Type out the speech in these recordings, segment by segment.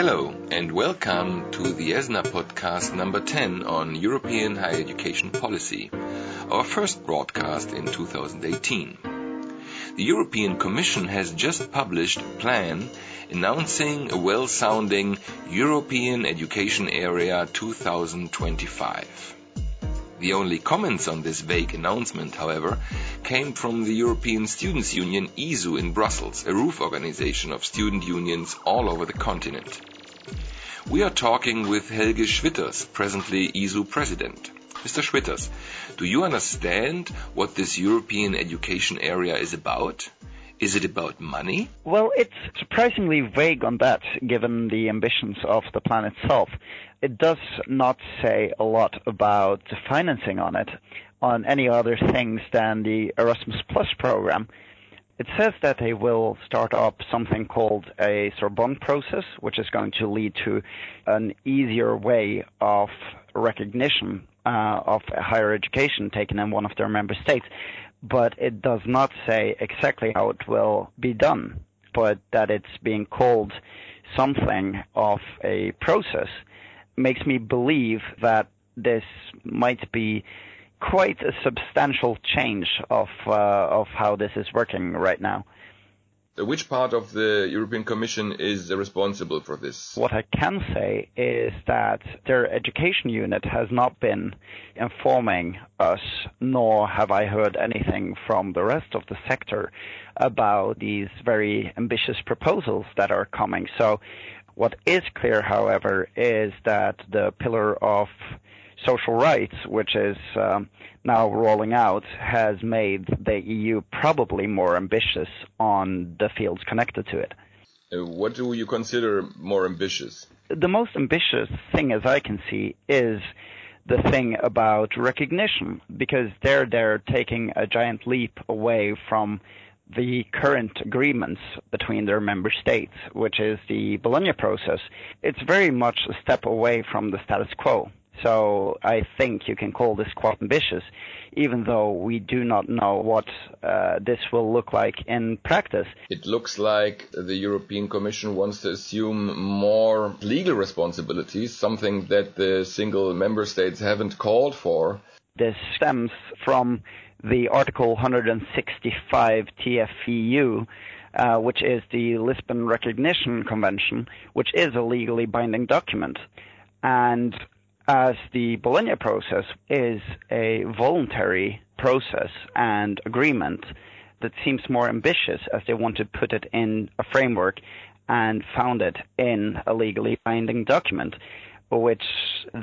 Hello and welcome to the ESNA podcast number 10 on European higher education policy, our first broadcast in 2018. The European Commission has just published a plan announcing a well-sounding European Education Area 2025. The only comments on this vague announcement, however, came from the European Students' Union ESU in Brussels, a roof organization of student unions all over the continent. We are talking with Helge Schwitters, presently ESU president. Mr. Schwitters, do you understand what this European education area is about? Is it about money? Well, it's surprisingly vague on that, given the ambitions of the plan itself. It does not say a lot about the financing on it, on any other things than the Erasmus Plus program. It says that they will start up something called a Sorbonne process, which is going to lead to an easier way of recognition uh, of higher education taken in one of their member states. But it does not say exactly how it will be done, but that it's being called something of a process makes me believe that this might be quite a substantial change of uh, of how this is working right now. Which part of the European Commission is responsible for this? What I can say is that their education unit has not been informing us, nor have I heard anything from the rest of the sector about these very ambitious proposals that are coming. So what is clear, however, is that the pillar of social rights, which is um, now rolling out, has made the EU probably more ambitious on the fields connected to it. Uh, what do you consider more ambitious? The most ambitious thing, as I can see, is the thing about recognition, because there they're taking a giant leap away from the current agreements between their member states, which is the Bologna process. It's very much a step away from the status quo. So I think you can call this quite ambitious, even though we do not know what uh, this will look like in practice. It looks like the European Commission wants to assume more legal responsibilities, something that the single member states haven't called for. This stems from the Article 165 TFEU, uh, which is the Lisbon Recognition Convention, which is a legally binding document. And as the Bologna process is a voluntary process and agreement that seems more ambitious as they want to put it in a framework and found it in a legally binding document, which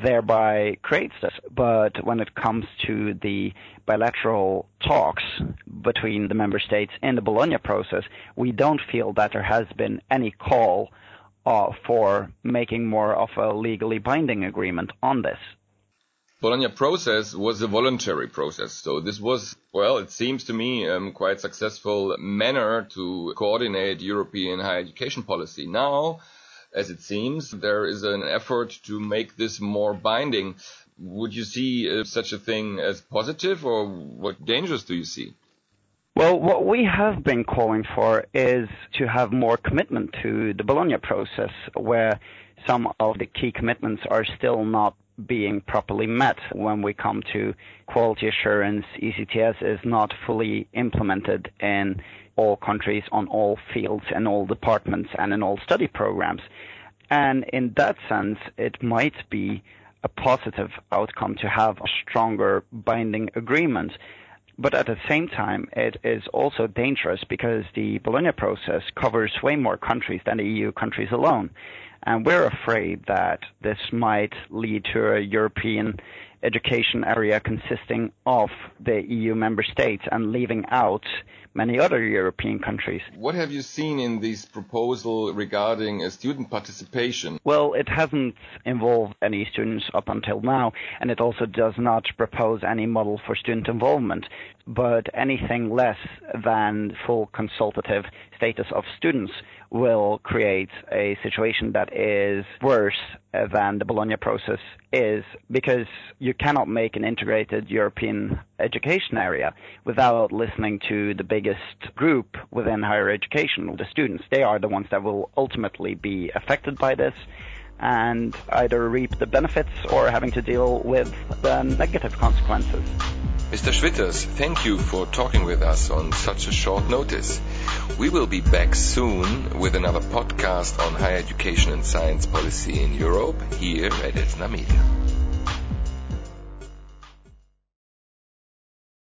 thereby creates this. But when it comes to the bilateral talks between the member states in the Bologna process, we don't feel that there has been any call for making more of a legally binding agreement on this. Bologna process was a voluntary process. So this was, well, it seems to me, um, quite successful manner to coordinate European higher education policy. Now, as it seems, there is an effort to make this more binding. Would you see uh, such a thing as positive or what dangers do you see? Well, what we have been calling for is to have more commitment to the Bologna process, where some of the key commitments are still not being properly met when we come to quality assurance. ECTS is not fully implemented in all countries on all fields and all departments and in all study programs. And in that sense, it might be a positive outcome to have a stronger binding agreement but at the same time, it is also dangerous because the Bologna process covers way more countries than the EU countries alone. And we're afraid that this might lead to a European education area consisting of the EU member states and leaving out many other European countries. What have you seen in this proposal regarding student participation? Well, it hasn't involved any students up until now, and it also does not propose any model for student involvement. But anything less than full consultative status of students will create a situation that is worse than the Bologna process is because you cannot make an integrated European education area without listening to the biggest group within higher education, the students. They are the ones that will ultimately be affected by this and either reap the benefits or having to deal with the negative consequences. Mr. Schwitters, thank you for talking with us on such a short notice. We will be back soon with another podcast on higher education and science policy in Europe here at ESNA Media.